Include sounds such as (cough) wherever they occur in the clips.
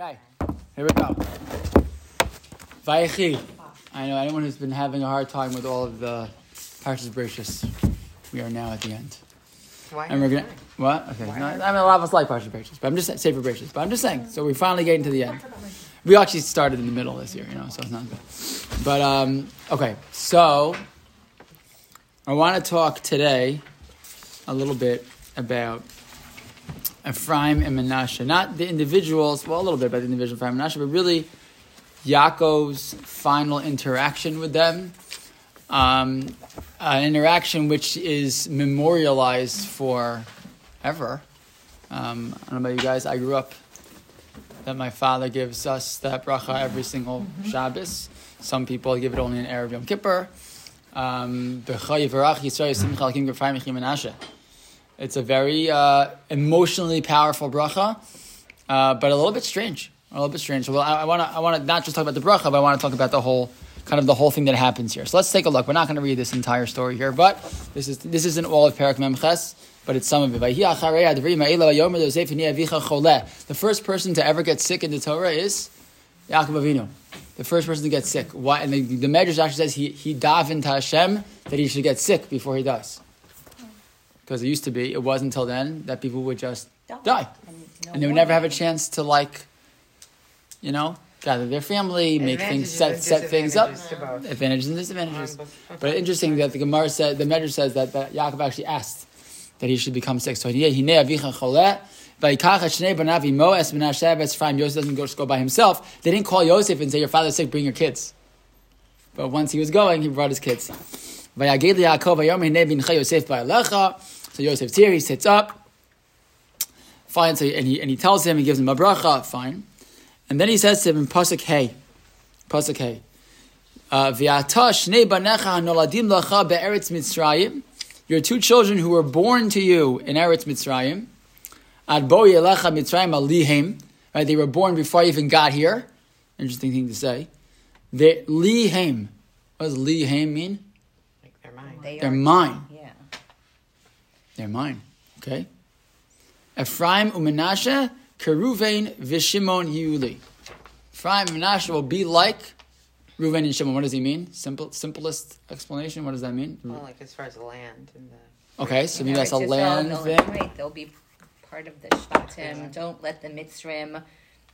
Okay, here we go. Vayechi. I know anyone who's been having a hard time with all of the Parshas Bereshis. We are now at the end. Why? And we're gonna what? Okay. No, I mean a lot of us like Parshas Bereshis, but I'm just saying for Bereshis. But I'm just saying. So we finally getting to the end. We actually started in the middle this year, you know, so it's not good. But um, okay, so I want to talk today a little bit about Ephraim and Menashe, not the individuals. Well, a little bit about the individual Ephraim and Menashe, but really Yaakov's final interaction with them, um, an interaction which is memorialized forever. Um, I don't know about you guys. I grew up that my father gives us that bracha every single Shabbos. Some people give it only in Erev Yom Kippur. Um, it's a very uh, emotionally powerful bracha, uh, but a little bit strange. A little bit strange. Well, I want to I want to not just talk about the bracha, but I want to talk about the whole kind of the whole thing that happens here. So let's take a look. We're not going to read this entire story here, but this is this isn't all of Perak Memches, but it's some of it. The first person to ever get sick in the Torah is Yaakov Avinu. The first person to get sick. Why? And the, the Medrash actually says he he davened to Hashem that he should get sick before he dies. Because it used to be, it was until then that people would just die, and they would never have a chance to like, you know, gather their family, make things, set set things up. disadvantages. Advantages and disadvantages. But interesting that the Gemara said, the Medrash says that, that Yaakov actually asked that he should become sick. So he Hinei avicha choleh, vayikach et shnei banav imo es Menashe b'es Ephraim. Yosef doesn't go, just go by himself. They didn't call Yosef and say, your father's sick, bring your kids. But once he was going, he brought his kids. Vayagid Yaakov vayom hinei bincha Yosef ba'alecha. So Yosef's here, he sits up. Fine, so, and, he, and he tells him, he gives him a bracha, fine. And then he says to him in Pasuk Hey, Pasuk Hey, uh, V'yata shnei banecha hanoladim lacha be'eretz Mitzrayim. Your two children who were born to you in Eretz Mitzrayim. Ad bo yelecha Mitzrayim alihem. Right, they were born before I even got here. Interesting thing to say. They lihem. What does lihem mean? Like they're mine. They They're are, mine. Yeah. They're mine. Okay. Ephraim umenashe keruvain v'shimon yuli. Ephraim and Menashe will be like Reuven and Shimon. What does he mean? Simple, simplest explanation. What does that mean? Well, like as far as land and the. Okay, so maybe Yeah, that's a it's just land all- thing. Right, they'll be part of the Shvatim. Don't let the Mitzrim,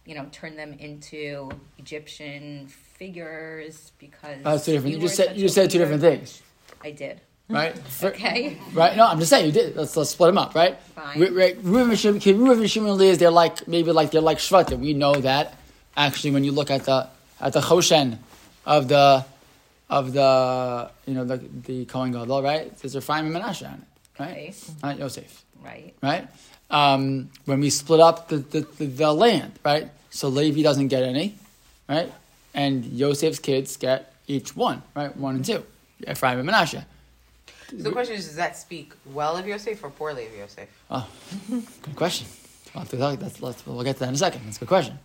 you know, turn them into Egyptian figures because. Oh, That's two different. You were just said you just said two different things, I did. Right? (laughs) Okay. Right? No, I'm just saying you did. Let's let's split them up, right? Fine. Reuven and Shimon, and Shimon Leah, they're like maybe like they're like Shvatim. We know that actually when you look at the at the Choshen of the of the you know the the Kohen Gadol, right? There's Ephraim and Menashe on it, right? Okay. Not Yosef, Right. right? Um, when we split up the, the, the, the land, right? So Levi doesn't get any, right? And Yosef's kids get each one, right? One and two, Ephraim and Menashe. The question is, does that speak well of Yosef or poorly of Yosef? Oh, ah, good question. We'll, that's, let's, we'll get to that in a second. That's a good question.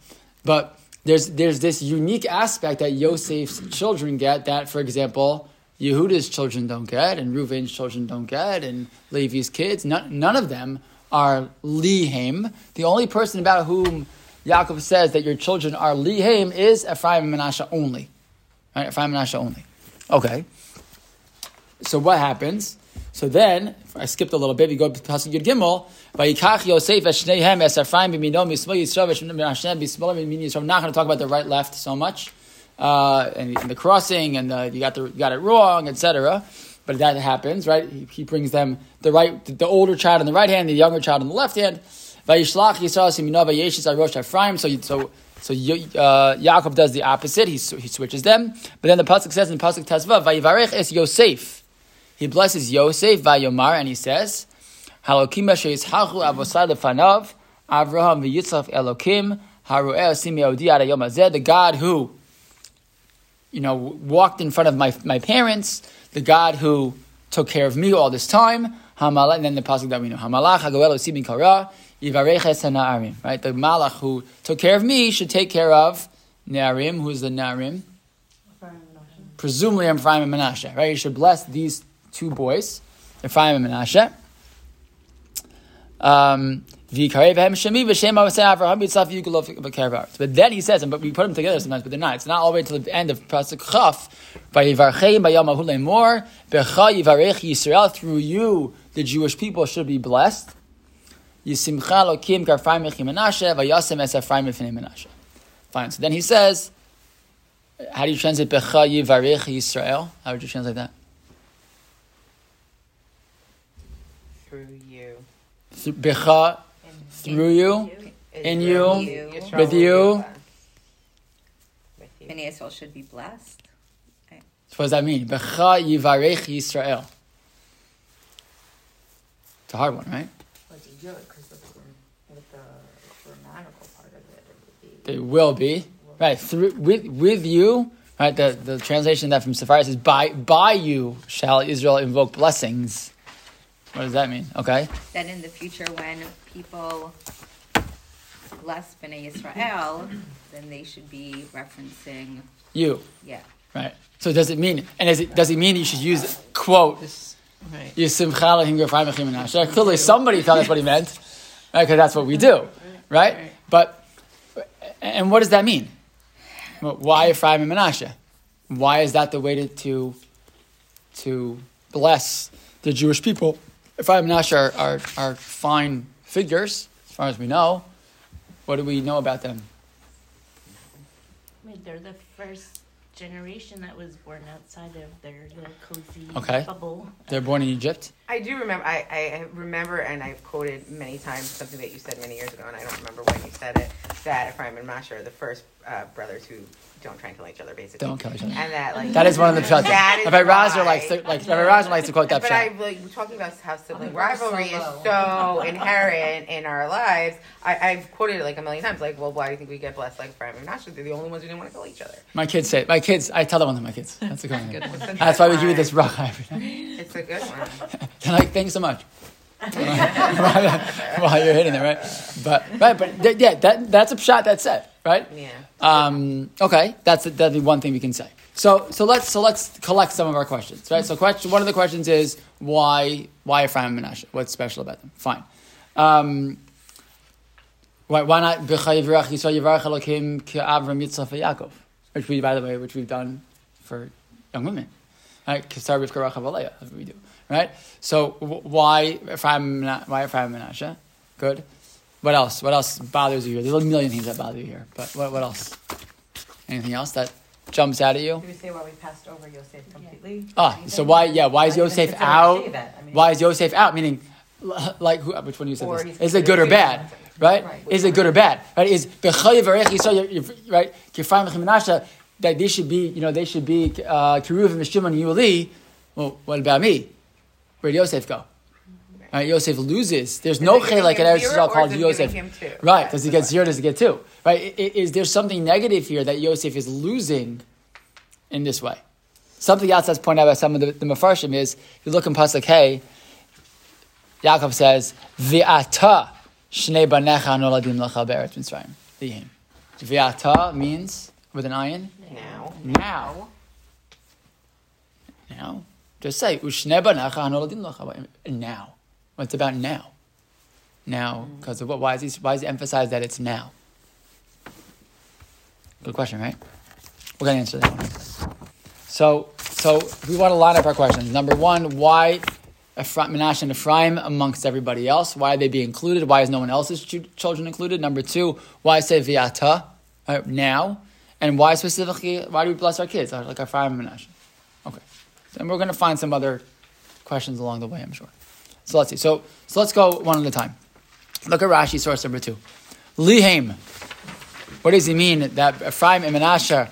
But there's, there's this unique aspect that Yosef's children get that, for example, Yehuda's children don't get, and Reuven's children don't get, and Levi's kids, none, none of them are Lihem. The only person about whom Yaakov says that your children are Lihem is Ephraim and Menashe only. Right? Ephraim and Menashe only. Okay. So what happens? So then, I skipped a little bit. We go to Pasuk Yud Gimel. Vayikach Yosef es shneihem es Ephraim b'mino mismo Yisrael v'shmim Hashem Yisrael. I'm not going to talk about the right left so much, uh, and, and the crossing, and the, you got the you got it wrong, etc. But that happens, right? He, he brings them the right, the, older child on the right hand, the younger child on the left hand. Vayishlach Yisrael simino vayeshis arosh Ephraim. So so. So uh, Yaakov does the opposite. He, he switches them. But then the pasuk says in pasuk Tezva, "Vayivarech es Yosef." He blesses Yosef vayomar, and he says, "Halokim sheyitzhachu avosad lefanav Avraham v'Yitzchak Elokim harueh osim yehudi ad hayom hazeh." The God who, you know, walked in front of my my parents, the God who took care of me all this time. Hamalach, and then the pasuk that we know, Hamalach hagoel osim kara yivarech es hanaarim. Right, the Malach who took care of me should take care of Naarim. Who's the Naarim? Presumably I'm Ephraim and Menashe. Right, you should bless these two boys, Ephraim and Menashe. Um, But then he says, but we put them together sometimes, but they're not. It's not all the way to the end of Pasuk Chaf. Yisrael. Through you, the Jewish people should be blessed. Fine. So then he says, how do you translate Becha Yivarech Yisrael? How would you translate that? Through you. Becha, through you, in you, Yisrael with you. be With you. Bnei Yisrael should be blessed. So what does that mean? Becha Yivarech Yisrael. It's a hard one, right? But you do it because with the, with the grammatical part of it, it would be. They will be right through with with you. Right. The the translation of that from Sefaria says by by you shall Israel invoke blessings. What does that mean? Okay. That in the future, when people bless Bnei Israel, then they should be referencing, You. yeah. Right. So does it mean? And is it, does it mean you should use quote? Right. Yisimcha Elohim Gafraim Echim Menashe? Clearly, somebody thought that's what he meant, right? Because that's what we do, right? But and what does that mean? Well, Why Ephraim and Menashe? Why is that the way to to, to bless the Jewish people? Ephraim and Menashe are, are, are fine figures, as far as we know. What do we know about them? I mean, they're the first generation that was born outside of their little cozy Okay. bubble. They're born in Egypt. I do remember. I, I remember, and I've quoted many times something that you said many years ago, and I don't remember when you said it. That Ephraim and Masha are the first uh, brothers who don't try and kill each other, basically. Don't kill each other. And that like That is one of the pshat. That is Rabbi Razer likes to like Rabbi Razer likes to quote that But pshat. I like we're talking about how sibling the verse rivalry is so inherent in our lives. I, I've quoted it like a million times. Like, well, why do you think we get blessed like Ephraim and Masha? They're the only ones who didn't want to kill each other. My kids say, my kids, I tell that one to my kids. That's a (laughs) good one. That's why we give you this rock every time. It's a good one. (laughs) They're like, thanks so much. While you're hitting it, right? But right, but th- yeah, that that's a shot. That's it, right? Yeah. Um, okay, that's that'd be one thing we can say. So so let's so let's collect some of our questions, right? So question one of the questions is why why Ephraim and Menashe? What's special about them? Fine. Um, why, why not B'chai Yisrael Yivarach Elokim Avram Yitzchak Yaakov? Which we, by the way, which we've done for young women, right? Kisar Rivka Rachav Aleah, that's what we do, right? So wh- why Ephraim and Mena- why Ephraim and Menashe? Good. What else? What else bothers you here? There's a million things that bother you here, but what, what else? Anything else that jumps out at you? Did we say why we passed over Yosef completely? Ah, so why? Yeah, why is Yosef out? I mean- Why is Yosef out? Meaning, (laughs) like, who, which one you said this? Is it good or bad? Right? Right. Is it good or bad? Right? Is b'chayev arech Yisrael, right? Kifraim v'chim that they should be, you know, they should be uh, Kiruv and Shimon and Yuli. Well, what about me? Where'd Yosef go? Right? Yosef loses. There's no Is giving chelek in Eretz Yisrael called Yosef. Right? Does he get zero? Does he get two? Right? Is there something negative here that Yosef is losing in this way? Something else that's pointed out by some of the, the Mefarshim is, if you look in Pasuk Hey, Yaakov says, V'ata shnei banecha noladim lecha be'eretz Mitzrayim. V'yim. V'ata means, with an ayin, Now. now. Now. Just say, Ushne banecha noladim lecha be'eretz Now. What's about now? Now, because of what? Why is, he, why is he emphasize that it's now? Good question, right? We're going to answer that one. So, so we want to line up our questions. Number one, why Ephra- Menashe and Ephraim amongst everybody else? Why are they be included? Why is no one else's ch- children included? Number two, why say Viata uh, now? And why specifically, why do we bless our kids, like Ephraim and Menashe? And we're going to find some other questions along the way, I'm sure. So let's see. So, so let's go one at a time. Look at Rashi, source number two. Lihaim. What does he mean that Ephraim and Menashe,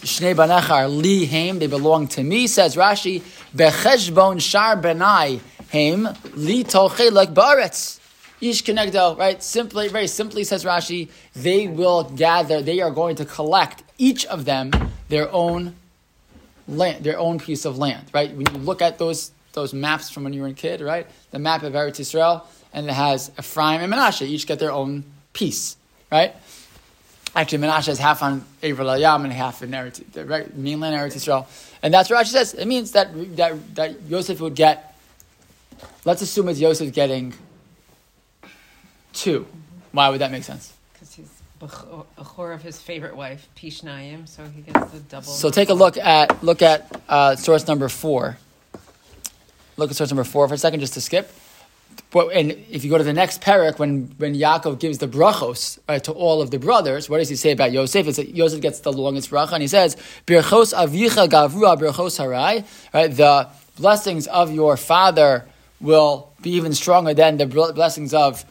Shnei Banecha are Lihaim, they belong to me? Says Rashi, Becheshbon Shar Benai Haim Li Tochelek Baretz. Ish Kenegdo, right? Simply, very simply says Rashi, they will gather, they are going to collect, each of them, their own land, their own piece of land, right? When you look at those those maps from when you were a kid, right? The map of Eretz Israel, and it has Ephraim and Menashe, each get their own piece, right? Actually, Menashe is half on Ever Yam and half in Eretz, the mainland Eretz Israel, and that's what Rashi says. It means that that that Yosef would get. Let's assume it's Yosef getting two. Why would that make sense? Because he's bech- a chor of his favorite wife, Pishnayim, so he gets the double. So take a look at look at uh, source number four. Look at source number four for a second, just to skip. But and if you go to the next parak, when when Yaakov gives the brachos right, to all of the brothers, what does he say about Yosef? It's that Yosef gets the longest bracha, and he says, "Birchos avicha gavrua birchos harai." Right, the blessings of your father will be even stronger than the blessings of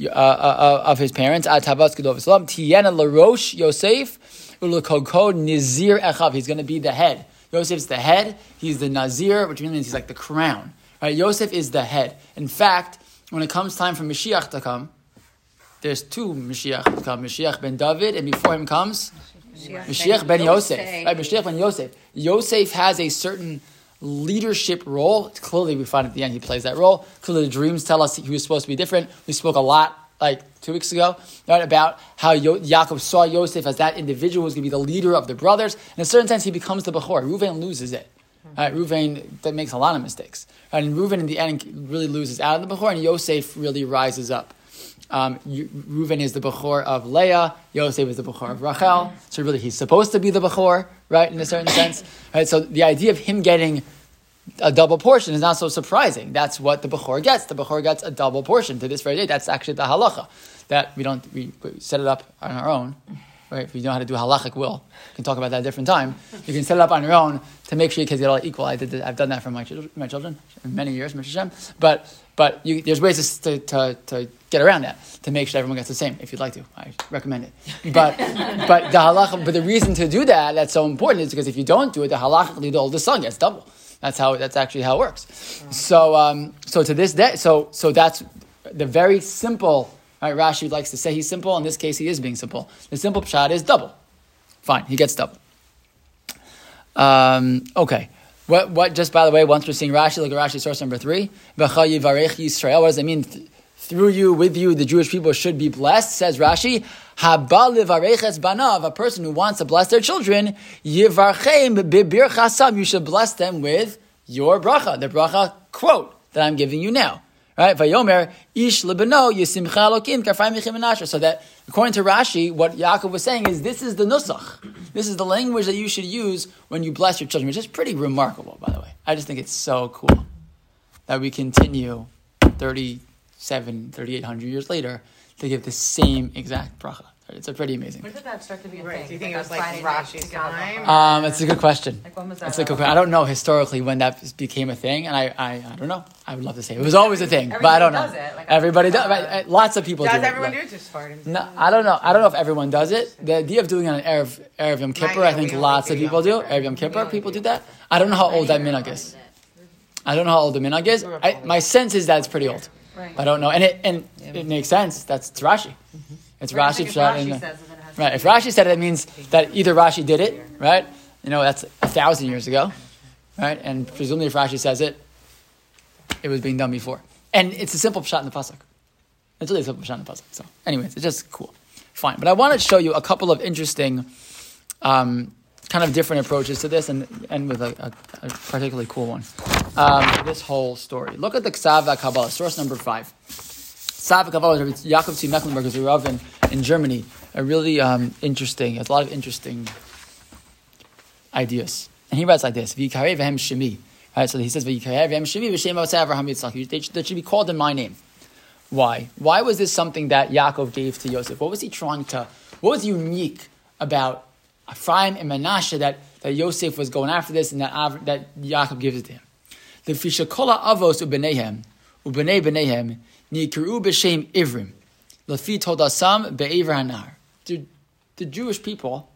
uh, uh, of his parents. Atavas gedov Islam. Tiena larosh Yosef nizir echav. He's going to be the head. Yosef's the head. He's the nazir, which means he's like the crown. Right? Yosef is the head. In fact, when it comes time for Mashiach to come, there's two Mashiach to come: Mashiach ben David, and before him comes Mashiach ben Yosef. Right? Mashiach ben Yosef. Yosef has a certain leadership role. Clearly, we find at the end he plays that role. Clearly, the dreams tell us he was supposed to be different. We spoke a lot like two weeks ago, right, about how Yo- Yaakov saw Yosef as that individual who was going to be the leader of the brothers. In a certain sense, he becomes the Bechor. Reuven loses it. Hmm. Right, Reuven that makes a lot of mistakes. Right, and Reuven in the end really loses out of the Bechor, and Yosef really rises up. Um, Reuven is the Bechor of Leah. Yosef is the Bechor of Rachel. So really, he's supposed to be the Bechor, right? In a certain sense, right? So the idea of him getting a double portion is not so surprising. That's what the Bechor gets. The Bechor gets a double portion to this very day. That's actually the halacha. That we don't we, we set it up on our own. Right? If you know how to do halachic will, you can talk about that a different time. You can set it up on your own to make sure your kids get all equal. I did I've done that for my children, my children in many years, Mr. Shem. But but you, there's ways to, to, to get around that to make sure everyone gets the same. If you'd like to, I recommend it. (laughs) But but the halacha, but the reason to do that that's so important is because if you don't do it, the halachically the oldest son gets double. That's how that's actually how it works. So um, so to this day, so so that's the very simple. Right, Rashi likes to say he's simple. In this case, he is being simple. The simple pshat is double. Fine, he gets double. Um, okay. What, what, just by the way, once we're seeing Rashi, look at Rashi source number three. Yisrael. What does it mean? Th- Through you, with you, the Jewish people should be blessed, says Rashi. A person who wants to bless their children, you should bless them with your bracha, the bracha quote that I'm giving you now. Right? Vayomer, ish lebeno yisimcha elokim. So that, according to Rashi, what Yaakov was saying is this is the nusach. This is the language that you should use when you bless your children, which is pretty remarkable, by the way. I just think it's so cool that we continue 37, 3,800 years later to give the same exact bracha. It's a pretty amazing When did that start to be a Right. thing? Do you think it was like Friday Rashi's time? Um, it's a good question. Like when was that? It's a good question. I don't know historically when that became a thing, and I, I, I don't know. I would love to say it was always a thing, but I don't know. Everybody does it, like- Everybody does. right, uh, Lots of people Does do it. everyone right. do it? Just Spartans. No, I don't know. I don't know if everyone does it. The idea of doing it on Erev, Erev Yom Kippur, yeah, I think lots of people do. Kippur. Erev Yom Kippur, people do do that. I don't know how old that minhag is. I don't know how old the minhag is. Grew up I, old. my sense is that it's pretty old. Right. I don't know, and it and it makes sense. That's it's Rashi. It's Right, Rashi. Rashi the- it, Right. If Rashi said it, it means that either Rashi did it, right? You know, that's a thousand years ago, right? And presumably, if Rashi says it, it was being done before. And it's a simple shot in the pasuk. It's really a simple shot in the pasuk. So, anyways, it's just cool. Fine. But I wanted to show you a couple of interesting, um, kind of different approaches to this, and and with a, a, a particularly cool one. Um, this whole story. Look at the Ksav Kabbalah, source number five. Kabbalah, it's Yaakov Tzvi Mecklenburg, is a Rav in, in Germany. A really um, interesting, has a lot of interesting ideas. And he writes like this: V'yikarei v'hem shemi. Right, so he says v'yikarei v'hem shemi v'shem Avraham Yitzchak. They should- be called in my name. Why? Why was this something that Yaakov gave to Yosef? What was he trying to? What was unique about Ephraim and Menashe that, that Yosef was going after this and that Av, that Yaakov gives it to him? The fishakola avos ubenehem ubnei benehem nikru b'shem ivrim lefi todasam be'ivr hanar. The, the Jewish people,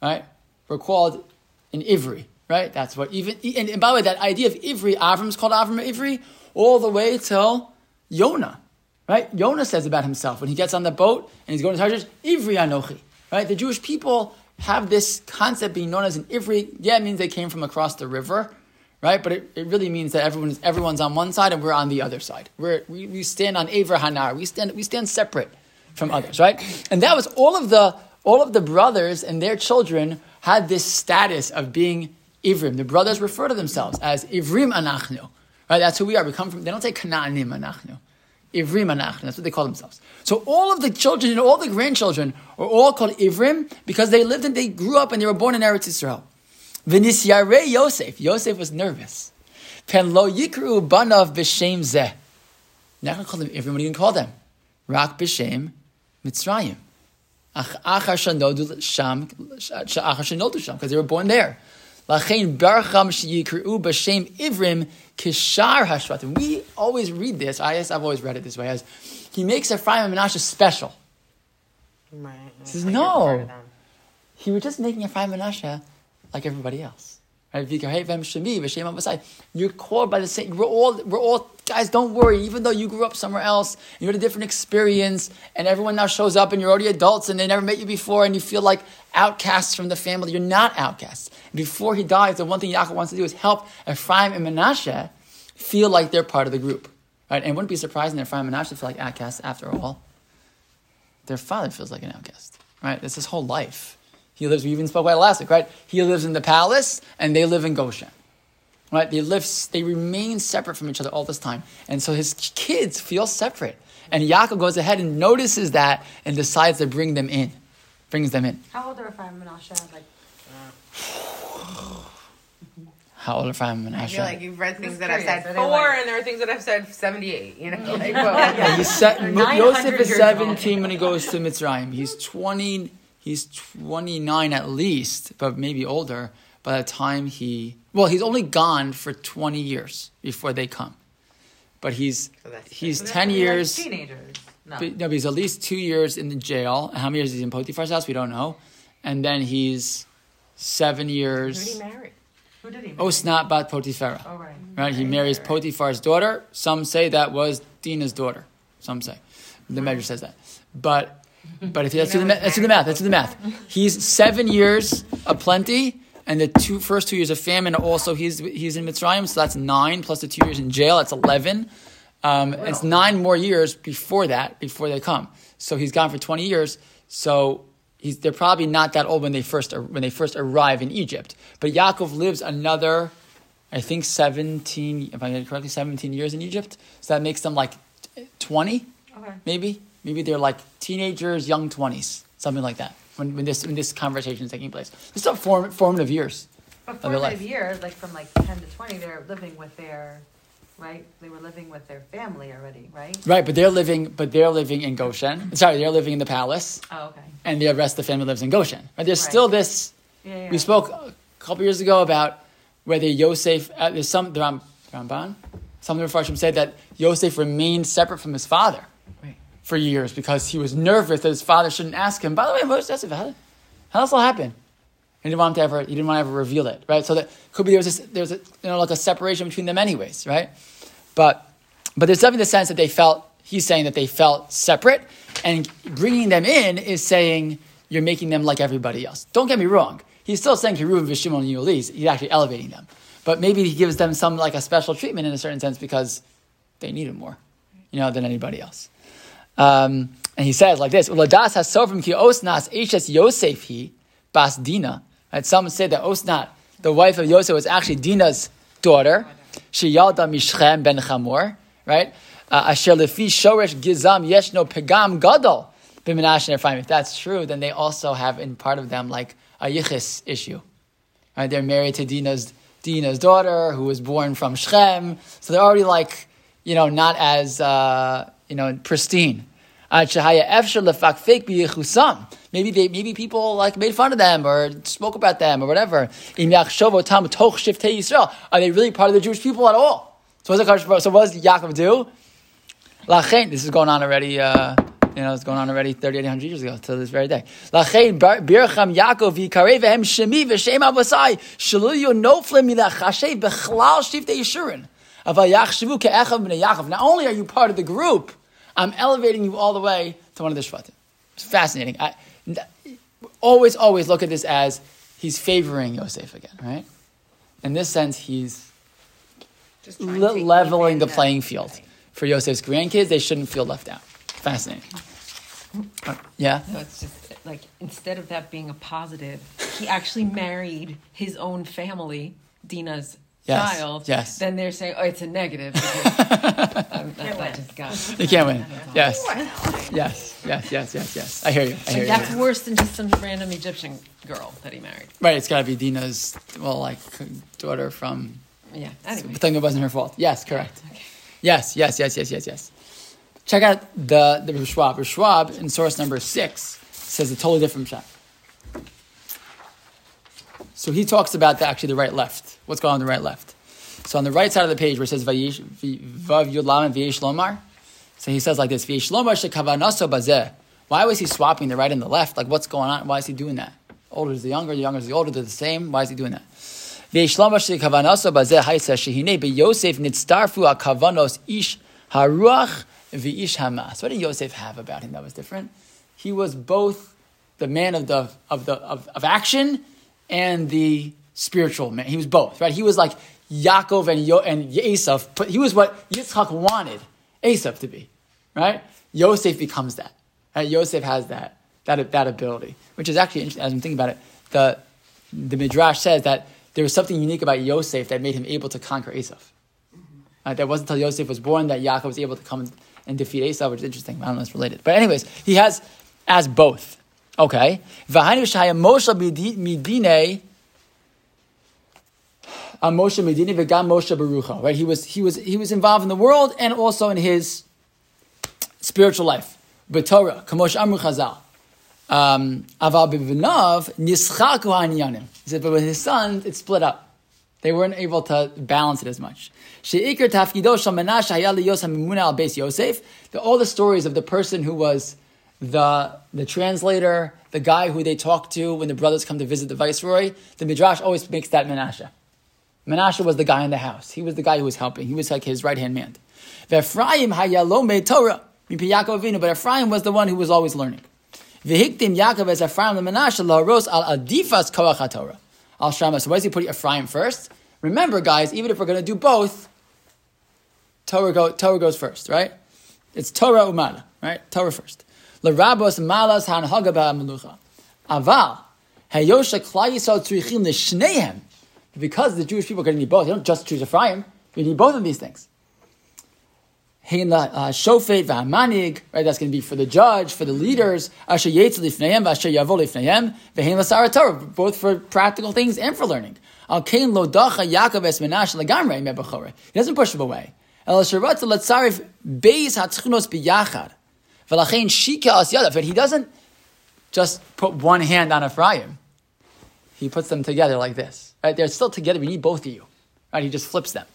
right, were called an Ivri, right? That's what even and, and by the way, that idea of Ivri, Avram's called Avram Ivri, all the way till Yonah. Right? Yonah says about himself when he gets on the boat and he's going to Tarshish, Ivri Anochi. Right? The Jewish people have this concept being known as an Ivri. Yeah, it means they came from across the river, right? But it, it really means that everyone is, everyone's on one side and we're on the other side. We're, we, we stand on Avra Hanar. We stand, we stand separate from others, right? And that was all of the all of the brothers and their children had this status of being Ivrim. The brothers refer to themselves as Ivrim Anachnu. Right? That's who we are. We come from, they don't say Kanaanim Anachnu. Ivrim Anachnu. That's what they call themselves. So all of the children and all the grandchildren are all called Ivrim because they lived and they grew up and they were born in Eretz Yisrael. V'nisyarei Yosef. Yosef was nervous. Pen lo yikru banav b'shem zeh. Not going to call them are you to call them? Rak b'shem Mitzrayim. Achar shanodu sham, achar shanodu sham, because they were born there. Lachein barcham sheyikru b'shem Ivrim kishar hashvatim. We always read this. I guess I've always read it this way as he makes Ephraim and Menashe special. Right. says, Like "No." He was just making Ephraim and Menashe like everybody else. Right? You're called by the same. We're all. We're all guys. Don't worry. Even though you grew up somewhere else, you had a different experience, and everyone now shows up, and you're already adults, and they never met you before, and you feel like outcasts from the family. You're not outcasts. Before he dies, the one thing Yaakov wants to do is help Ephraim and Menashe feel like they're part of the group. Right? And wouldn't be surprising that Ephraim and Menashe feel like outcasts after all. Their father feels like an outcast. Right? That's his whole life. He lives, we even spoke about it last week, right? He lives in the palace and they live in Goshen. Right? They live, they remain separate from each other all this time. And so his kids feel separate. And Yaakov goes ahead and notices that and decides to bring them in. Brings them in. How old are Ephraim and Menashe? Like, (sighs) How old are Ephraim and I feel like you've read things that I've said are four, like- and there are things that I've said seventy-eight. You know, (laughs) like, well, Yeah, he's set, They're (laughs) Yosef is years 17 when he goes to Mitzrayim. He's 20, he's 29 at least, but maybe older by the time he, well, he's only gone for 20 years before they come. But he's, oh, So he's so they're 10 like years, teenagers. No. but, no, but he's at least two years in the jail. How many years is he in Potiphar's house? We don't know. And then he's seven years. who years. did he marry? Who did he? Oh, marry? Oh, Osnat bat Potiphera. Oh, right. Right? He marries Potiphar's daughter. Some say that was Dina's daughter. Some say. The measure says that. But but if you, let's, do the, ma- let's do the math. Let's do the math. (laughs) He's seven years of plenty, and the two first two years of famine. Also, he's he's in Mitzrayim, so that's nine plus the two years in jail. That's eleven. Um, It's nine more years before that, before they come. So he's gone for twenty years. So he's, they're probably not that old when they first when they first arrive in Egypt. But Yaakov lives another, I think seventeen. If I get it correctly, seventeen years in Egypt. So that makes them like twenty, Okay. maybe. Maybe they're like teenagers, young twenties, something like that. When, when this when this conversation is taking place, this is form, formative years. But formative years, like from like 10 to 20, they're living with their, right? They were living with their family already, right? Right, but they're living, but they're living in Goshen. Sorry, they're living in the palace, Oh, okay. and the rest of the family lives in Goshen. Right? There's Right. still this. Yeah, yeah. We spoke a couple years ago about whether Yosef. Uh, there's some the Ramban. Some of the Mepharshim said that Yosef remained separate from his father Right. For years because he was nervous that his father shouldn't ask him. By the way, Yosef, how did, how did this all happen? He didn't want him to ever. He didn't want to ever reveal it, right? So that could be there was this, there was a, you know like a separation between them, anyways, right? But but there's definitely the sense that they felt. He's saying that they felt separate, and bringing them in is saying you're making them like everybody else. Don't get me wrong. He's still saying Kiruvim Vishimon and Yulis. He's actually elevating them, but maybe he gives them some like a special treatment in a certain sense because they need him more, you know, than anybody else. Um, and he says like this: "Uladas hasofrim ki osnas eshes Yosef he bas Dina." Right? Some say that Osnat, the wife of Yosef, was actually Dina's daughter. She yalda mishchem ben Chamor, right? Uh, Asher lefi shoresh gizam yeshno pegam gadol b'minash and Ephraim. If that's true, then they also have in part of them like a yichis issue. Right? They're married to Dina's Dina's daughter, who was born from Shechem. So they're already like, you know, not as uh, you know pristine. Maybe they, maybe people like made fun of them or spoke about them or whatever. Are they really part of the Jewish people at all? So what's the so what does Yaakov do? This is going on already. Uh, you know, it's going on already 3,800 years ago till this very day. B'nei Yaakov. Not only are you part of the group, I'm elevating you all the way to one of the Shvatim. It's fascinating. I, always, always look at this as he's favoring Yosef again, right? In this sense, he's Just le- leveling the playing field. For Yosef's grandkids, they shouldn't feel left out. Fascinating. Yeah? So it's just like instead of that being a positive, he actually married his own family, Dina's Yes. child, Yes. then they're saying, oh, it's a negative. (laughs) Because that, that just got. You can't win. Yes. Yes. Yes. Yes. Yes. Yes. I hear you. I hear That's you. worse than just some random Egyptian girl that he married. Right. It's got to be Dina's, well, like daughter from. Yeah. Anyway. Think it wasn't her fault. Yes. Correct. Okay. Yes. Yes. Yes. Yes. Yes. Yes. Check out the the Schwab. Schwab in source number six says a totally different shot. So he talks about the, actually the right left. What's going on the right left? So on the right side of the page where it says Vav Yud Lam and Vayish Lomar, so he says like this. Why was he swapping the right and the left? Like what's going on? Why is he doing that? Older is the younger, the younger is the older. They're the same. Why is he doing that? Yosef. What did Yosef have about him that was different? He was both the man of the of the of, of action and the spiritual man. He was both, right? He was like Yaakov and Yo, and but he was what Yitzchak wanted Esav to be, right? Yosef becomes that. Right? Yosef has that that that ability, which is actually interesting. As I'm thinking about it, the the midrash says that there was something unique about Yosef that made him able to conquer Esav. Right? That wasn't until Yosef was born that Yaakov was able to come and defeat Esau, which is interesting. I don't know if it's related. But anyways, he has as both. Okay. V'hainu shaya Moshe midi- midine Moshe Medini v'gam Moshe Barucha. Right? He was he was he was involved in the world and also in his spiritual life. B'Torah, Kamosh Amru Chazal. Um, Aval b'vinav nischaku ha'anyanim. He said, but with his sons, it split up. They weren't able to balance it as much. She'ikr tafkido shal Menashe hayal ha'mimuna al beis Yosef. The- All the stories of the person who was the, the translator, the guy who they talked to when the brothers come to visit the viceroy, the Midrash always makes that Menashe. Menashe was the guy in the house. He was the guy who was helping. He was like his right hand man. Ve'Ephraim hayalome Torah. Yaakov Avinu. But Ephraim was the one who was always learning. Vehiktim Yaakov as Ephraim the Menashe laharos al adifas koach haTorah. Al Shama. So why does he put Ephraim first? Remember, guys, even if we're going to do both, Torah, go, Torah goes first, right? It's Torah umala, right? Torah first. L'rabos malas hanhaga ba'amelucha. Aval hayosha klal yisrael tzrichim l'shneihem. Because the Jewish people are going to need both. They don't just choose Ephraim. We need both of these things. Hein uh, shofet v'hamanig, right? That's going to be for the judge, for the leaders. Asher yetz lifneihem, v'asher yavo lifneihem, v'hein la Torah, both for practical things and for learning. Al kain lo dacha Yaakov es Menashe legamrei mebachore. He doesn't push them away. El sherat letzarif beis hatchnos biyachad. V'lachein shika as yadav. But he doesn't just put one hand on Ephraim. He puts them together like this. Right? They're still together. We need both of you. Right? He just flips them.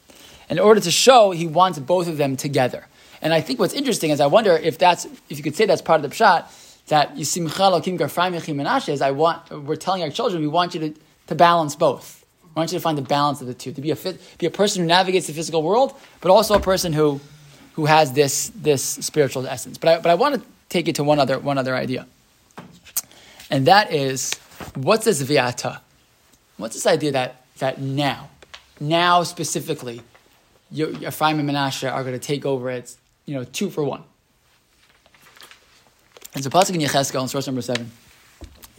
In order to show, he wants both of them together. And I think what's interesting is I wonder if that's if you could say that's part of the pshat that Yisimcha Lokim Garfraim Yechim is I want we're telling our children we want you to, to balance both. We want you to find the balance of the two, to be a fit, be a person who navigates the physical world, but also a person who who has this this spiritual essence. But I but I want to take it to one other one other idea. And that is what's this viata? What's this idea that that now, now specifically, Ephraim and Menashe are going to take over it, you know, two for one. And so Pasuk in Yecheskel in source number seven,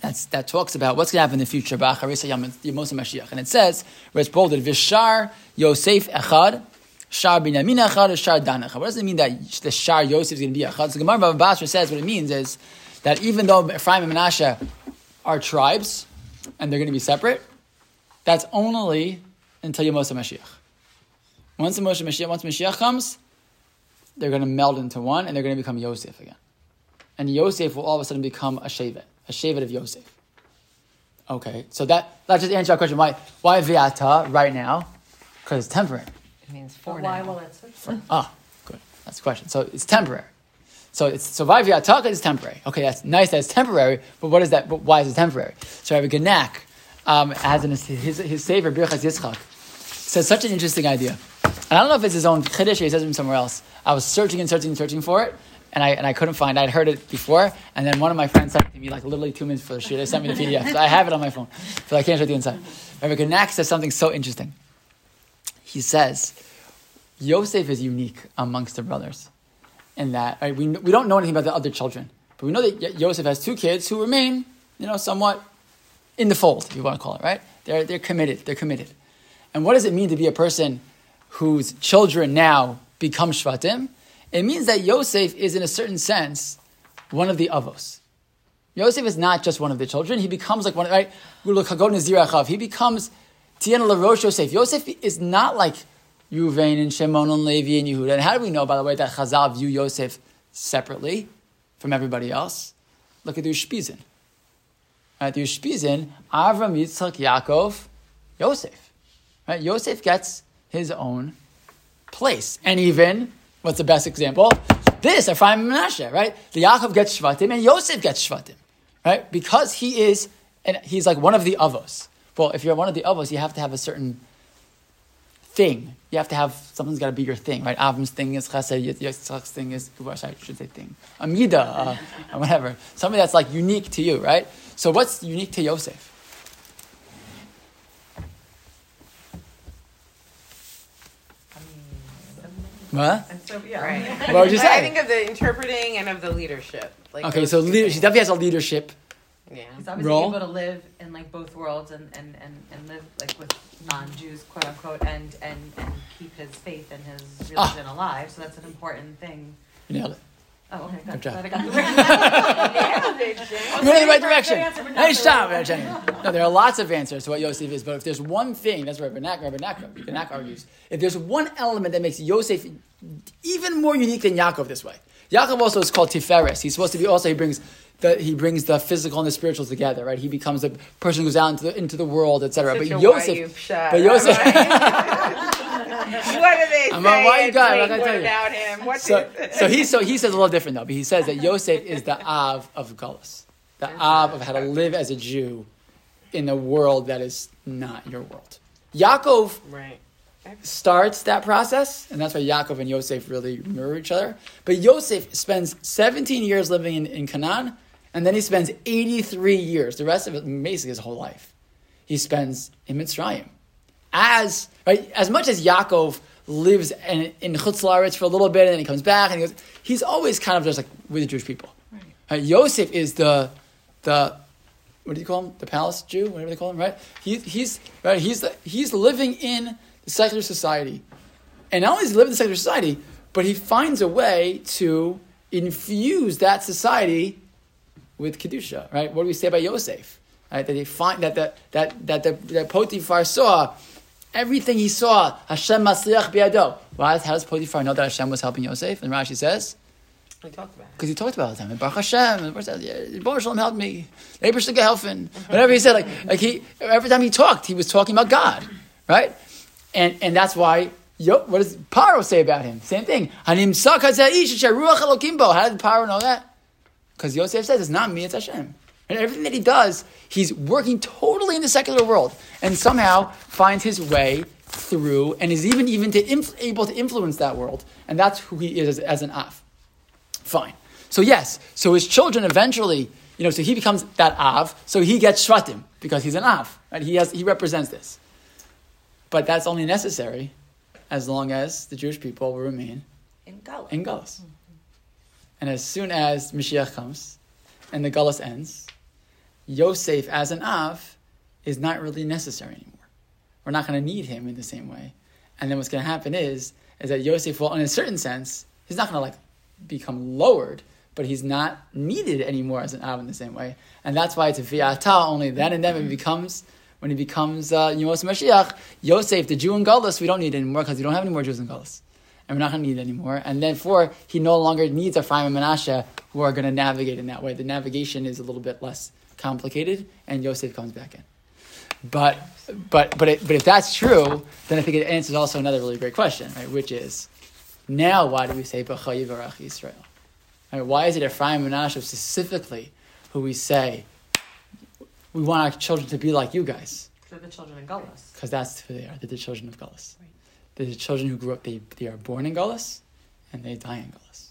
that's, that talks about what's going to happen in the future. And it says, where it's bolded, Vishar Yosef Echad, Shar Binyamin Echad, Shar Dan Echad. What does it mean that the Shar Yosef is going to be Echad? So Gemara Bava Basra says what it means is that even though Ephraim and Menashe are tribes, and they're going to be separate, that's only until Yemos Mashiach. Once the Moshe Mashiach, once Mashiach comes, they're going to meld into one, and they're going to become Yosef again. And Yosef will all of a sudden become a Shevet, a Shevet of Yosef. Okay, so that that just answers our question. Why why Viata right now? Because it's temporary. It means for But why now. will it switch? (laughs) Ah, good. That's the question. So it's temporary. So it's so why Viata is temporary. Okay, that's nice that it's temporary, but what is that? But why is it temporary? So Rabbi Genack um, has in his his, his savior Birchas Yitzchak says such an interesting idea. And I don't know if it's his own chiddush or he says it from somewhere else. I was searching and searching and searching for it, and I and I couldn't find. it. I'd heard it before, and then one of my friends sent it to me like literally two minutes before the shoot. They sent me the PDF. So I have it on my phone, but I can't show the inside. Rabbi Genack says something so interesting. He says Yosef is unique amongst the brothers in that right, we, we don't know anything about the other children, but we know that Yo- Yosef has two kids who remain, you know, somewhat in the fold, if you want to call it, right? They're, they're committed. They're committed. And what does it mean to be a person whose children now become Shvatim? It means that Yosef is, in a certain sense, one of the Avos. Yosef is not just one of the children. He becomes like one, right? He becomes Tien LaRosh Yosef. Yosef is not like Ruvain and Shimon and Levi and Yehuda. And how do we know, by the way, that Chazal view Yosef separately from everybody else? Look at the Ushpizin. Right, the Ushpizin, Avram, Yitzchak, Yaakov, Yosef. Right? Yosef gets his own place. And even, what's the best example? This, Ephraim and Menashe, right? The Yaakov gets Shvatim and Yosef gets Shvatim, right? Because he is, and he's like one of the Avos. Well, if you're one of the Avos, you have to have a certain thing. You have to have, something's got to be your thing, right? Avram's thing is chesed, Yitzchak's thing is, I should say thing, Amida, uh, whatever. Something that's like unique to you, right? So what's unique to Yosef? What? And so, yeah. Right. (laughs) What would you But I think of the interpreting and of the leadership. Like Okay, so leader, she definitely has a leadership. Yeah. He's obviously Role? able to live in like both worlds and, and, and, and live like with non-Jews, quote unquote, and, and, and keep his faith and his Ah. religion alive. So that's an important thing. You nailed it. Oh, okay, good. Job. Glad I got the (laughs) right You're in the right direction. answer, but not Nice job, Jenny. No, there are lots of answers to what Yosef is, but if there's one thing, that's what Rabanak, Rabanak, Rabanak argues. If there's one element that makes Yosef even more unique than Yaakov this way, Yaakov also is called Tiferes. He's supposed to be also he brings the he brings the physical and the spiritual together, right? He becomes a person who goes out into the, into the world, etc. But Yosef, but Yosef. (laughs) (laughs) what do they I'm say? a white in guy, I'm not Greek? gonna What tell you. about him? What So, so he so he says a little different though. But he says that Yosef is the Av of Gullus, the Av of how to live as a Jew in a world that is not your world. Yaakov right. starts that process, and that's why Yaakov and Yosef really mirror each other. But Yosef spends 17 years living in, in Canaan, and then he spends 83 years, the rest of it, basically his whole life, he spends in Mitzrayim. As, right, as much as Yaakov lives in, in Chutz La'aretz for a little bit, and then he comes back, and he goes, he's always kind of just like with the Jewish people. Right, Yosef is the, the, what do you call him? The palace Jew, whatever they call him, right? He, he's right. He's the, he's living in the secular society, and not only is he living in the secular society, but he finds a way to infuse that society with kedusha. Right? What do we say about Yosef? Right? That they find that the, that that the, that Potiphar saw everything he saw. Hashem masliach biado. Why? How does Potiphar know that Hashem was helping Yosef? And Rashi says. We talked about it. Because he talked about it all the time. Baruch Hashem, and Baruch Shalom helped me. Neighbor helping. (laughs) Whatever he said, like, like he, every time he talked, he was talking about God, right? And and that's why, yo, what does Paro say about him? Same thing. Hanim How did Paro know that? Because Yosef says, it's not me, it's Hashem. And everything that he does, he's working totally in the secular world and somehow finds his way through and is even, even to inf- able to influence that world. And that's who he is as, as an Av. Fine. So yes, so his children eventually, you know, so he becomes that Av, so he gets Shvatim because he's an Av, right? He has he represents this. But that's only necessary as long as the Jewish people will remain In Gala. in Gullus. And as soon as Mashiach comes and the Gullus ends, Yosef as an Av is not really necessary anymore. We're not going to need him in the same way. And then what's going to happen is, is that Yosef will, in a certain sense, he's not going to like become lowered, but he's not needed anymore as an Av in the same way. And that's why it's a Viata only then and then it becomes, when he becomes uh, Yosef Mashiach, Yosef, the Jew in Gullus, we don't need anymore because we don't have any more Jews in Gullus. And we're not going to need anymore. And then four, he no longer needs Ephraim and Menashe who are going to navigate in that way. The navigation is a little bit less complicated, and Yosef comes back in. But but but it, but if that's true, then I think it answers also another really great question, right? Which is, now why do we say B'chayi Barach Yisrael? Right? Why is it Ephraim and Menashe specifically who we say we want our children to be like you guys? They're the children in Gullus. Because that's who they are. They're the children of Gullus. They're the children who grew up, they, they are born in Gullus and they die in Gullus.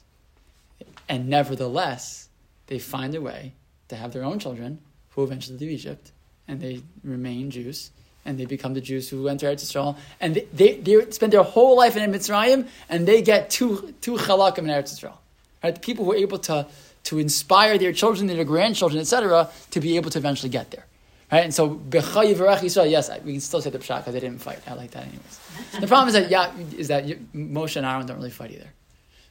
And nevertheless, they find a way to have their own children who eventually leave Egypt and they remain Jews and they become the Jews who enter Eretz Yisrael. And they, they, they spend their whole life in Mitzrayim and they get two, two chalakim in Eretz Yisrael. Right? The people who are able to, to inspire their children, their grandchildren, etc., to be able to eventually get there. Right? And so, Yisrael, yes, we can still say the Pshat because they didn't fight. I like that anyways. The problem is that, yeah, is that Moshe and Aaron don't really fight either.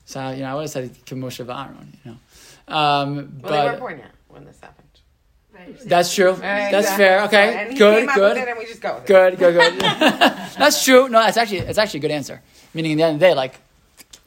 So, you know, I would have said Moshe and Aaron, you know. Um, Well, but they weren't born yet when this happened. that's true. Right, That's exactly. fair. Okay, And he good, came up good. with it and we just go with it. Good, good, good. (laughs) (laughs) That's true. No, that's actually it's actually a good answer. Meaning, in the end of the day, like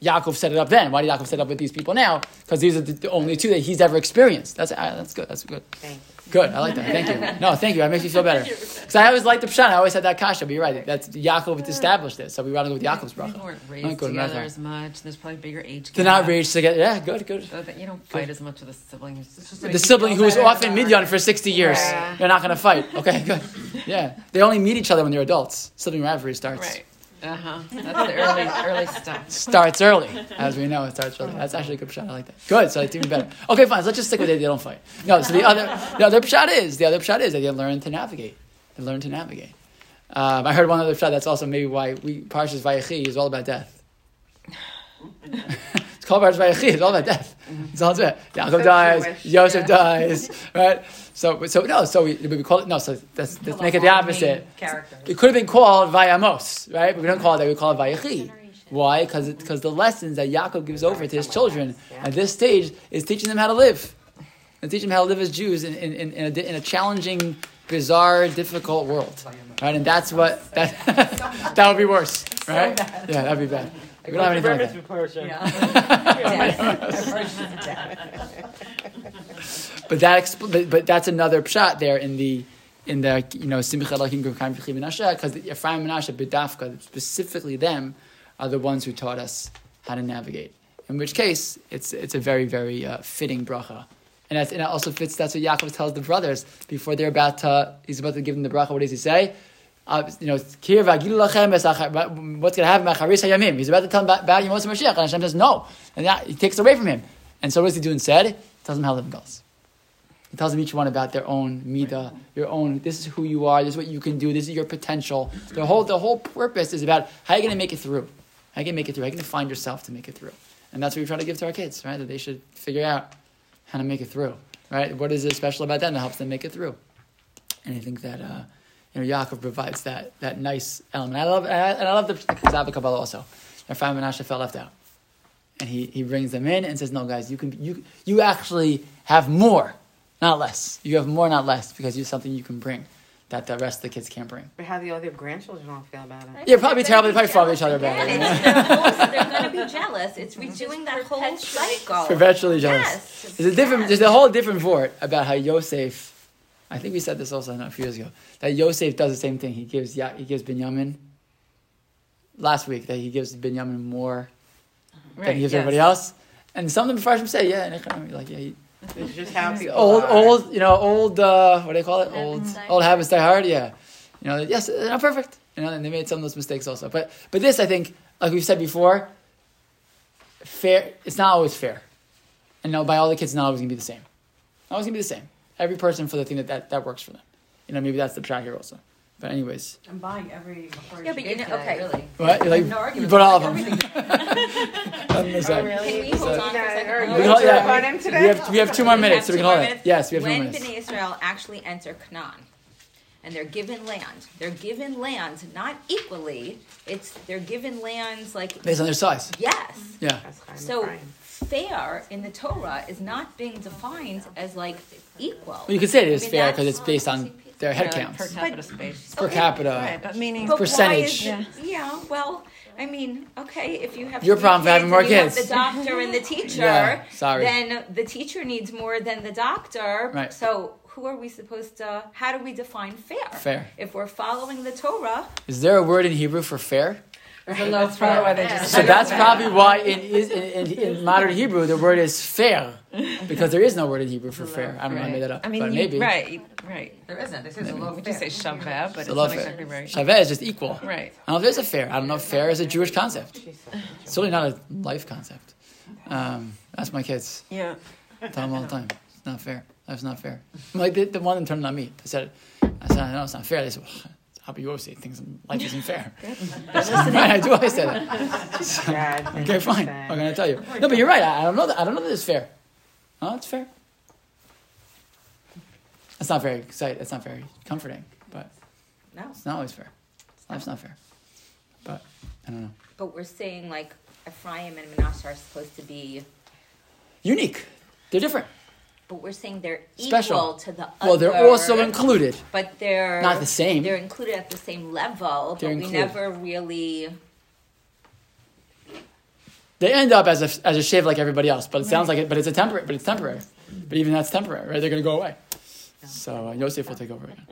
Yaakov set it up then. Why did Yaakov set it up with these people now? Because these are the, the only two that he's ever experienced. That's uh, that's good. That's good. Thank you. Good. I like that. Thank you. No, thank you. That makes me feel better. Because I always liked the pshat. I always had that kasha. But you're right. That's Yaakov established it. So we want to go with Yaakov's They bracha. weren't Not raised together not as much. There's probably bigger age gap. They're not raised together. Yeah, good, good. So you don't fight as much with the siblings. It's just The sibling who was off in Midian for 60 years. Yeah. They're not going to fight. Okay, (laughs) good. Yeah. They only meet each other when they're adults. Sibling rivalry starts. Right. Uh huh. That's the early early stuff. starts early, as we know. It starts early. That's actually a good pshat. I like that. Good. So it's even better. Okay, fine. So let's just stick with it. They don't fight. No. So the other, the other pshat is the other pshat is that they learn to navigate. They learn to navigate. Um, I heard one other pshat. That's also maybe why we Parshas Vayechi is all about death. (laughs) Parshas Vayechi. It's all about death. It's all about Yaakov So dies. Jewish, Yosef yeah. dies. Right. So so no. So we, we call it no. So let's, let's make it the opposite. It could have been called Vayamos, right? But we don't call it that. We call it Vayechi. Why? Because because the lessons that Yaakov gives over to his children at this stage is teaching them how to live, and teaching them how to live as Jews in, in, in, in, a, in a challenging, bizarre, difficult world, right? And that's what that (laughs) that would be worse, (laughs) right? Yeah, that'd be bad. We don't have anything like that. (laughs) But that expl- but, but that's another pshat there in the in the you know Simcha Elohim k'Ephraim V'chi Menashe because Ephraim and Menashe B'dafka specifically them are the ones who taught us how to navigate. In which case, it's it's a very very uh, fitting bracha, and that's, and it also fits. That's what Yaakov tells the brothers before they're about to. He's about to give them the bracha. What does he say? Uh, you know, "Kir lachem what's going to happen? Macharis hayamim. He's about to tell him about, about Yemos Mashiach, and Hashem says no, and that, he takes away from him. And so what does he do instead? He tells him how to goes. He tells them each one about their own midah, your own. This is who you are. This is what you can do. This is your potential. The whole the whole purpose is about how you're going to make it through. How you going to make it through. How you going to find yourself to make it through. And that's what we try to give to our kids, right? That they should figure out how to make it through, right? What is it special about them that helps them make it through? And I think that uh, you know Yaakov provides that that nice element. I love and I, and I love the Zav Kabbalah also. Ephraim and Menashe fell left out and he, he brings them in and says, "No, guys, you can you you actually have more, not less. You have more, not less, because you have something you can bring that the rest of the kids can't bring." But how the other grandchildren all feel about it? Yeah, probably terrible. They probably follow each other about it. you know? they're going to be jealous. It's redoing that whole cycle. Perpetually jealous. Yes. There's a different. There's a whole different vort about how Yosef. I think we said this also a few years ago. That Yosef does the same thing. He gives Ya- he gives Binyamin. Last week that he gives Binyamin more than he gives everybody else, and some of the Mepharshim say, yeah, and like yeah, he, It's just how people old, are. old, you know, old. Uh, what do they call it? Old, Habits die old habits die hard. Yeah, you know, yes, they're not perfect. You know, and they made some of those mistakes also. But but this, I think, like we've said before, fair. It's not always fair, and no, by all the kids, it's not always gonna be the same. Not always gonna be the same. Every person for the thing that that, that works for them. You know, maybe that's the track here also. But anyways, I'm buying every before Yeah, but you know- okay. really. what you like? No you put all of them. (laughs) Oh, Nothing to say. really? Can we hold on for a second? We hold- yeah. yeah, we have we have two more We minutes, so we can hold it. Yes, we have two more when minutes. Bnei Israel actually enter Canaan, and they're given land, they're given lands not equally. It's they're given lands like Based on their size. yes. Yeah. That's So Ephraim. Fair in the Torah is not being defined as like equal. Well, you could say it is I mean, fair because it's based on their head Yeah, counts. per capita space. per capita. Right, but meaning But percentage. Why is it, yeah. Well, I mean, okay, if you have Your three problem for having more and you have kids. the doctor and the (laughs) teacher, Yeah, sorry. then the teacher needs more than the doctor. Right. So who are we supposed to? How do we define fair? Fair. If we're following the Torah, Is there a word in Hebrew for fair? That's probably why they just So that's probably why in, in, in, in modern Hebrew the word is fair, because there is no word in Hebrew for fair. I don't know. I made that up, I mean, but you, maybe. right, right. There isn't. This is a Maybe. low We just say shaveh, but it's not exactly right. Shaveh is just equal. Right. I don't know if there's a fair. I don't know if fair is a Jewish concept. It's certainly not a life concept. Um, that's my kids. Yeah. Tell them all the time. It's not fair. Life's not fair. Like the, the one that turned it on me. I said, I said, I know it's not fair. They said, well, how about you always say things life isn't fair? (laughs) right, (laughs) I do always say that. God, thank Okay, fine. I'm gonna tell you. No, but you're right. I, I don't know that. I don't know that it's fair. No, it's fair. That's not very exciting. That's not very comforting. But No. it's not always fair. Life's not fair. But I don't know. But we're saying like Ephraim and Manasseh are supposed to be, Unique. They're different. But we're saying they're Special. equal to the other. Well, they're also included. But they're Not the same. They're included at the same level, They're but we never really. They end up as a as a shaveh like everybody else. But it sounds like it. But it's a temporary. But it's temporary. But even that's temporary, right? They're going to go away. So uh, Yosef will take over (laughs) again.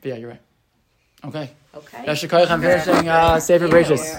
But yeah, you're right. Okay. Okay. Yasher koach, I'm finishing uh, Sefer Bereshis.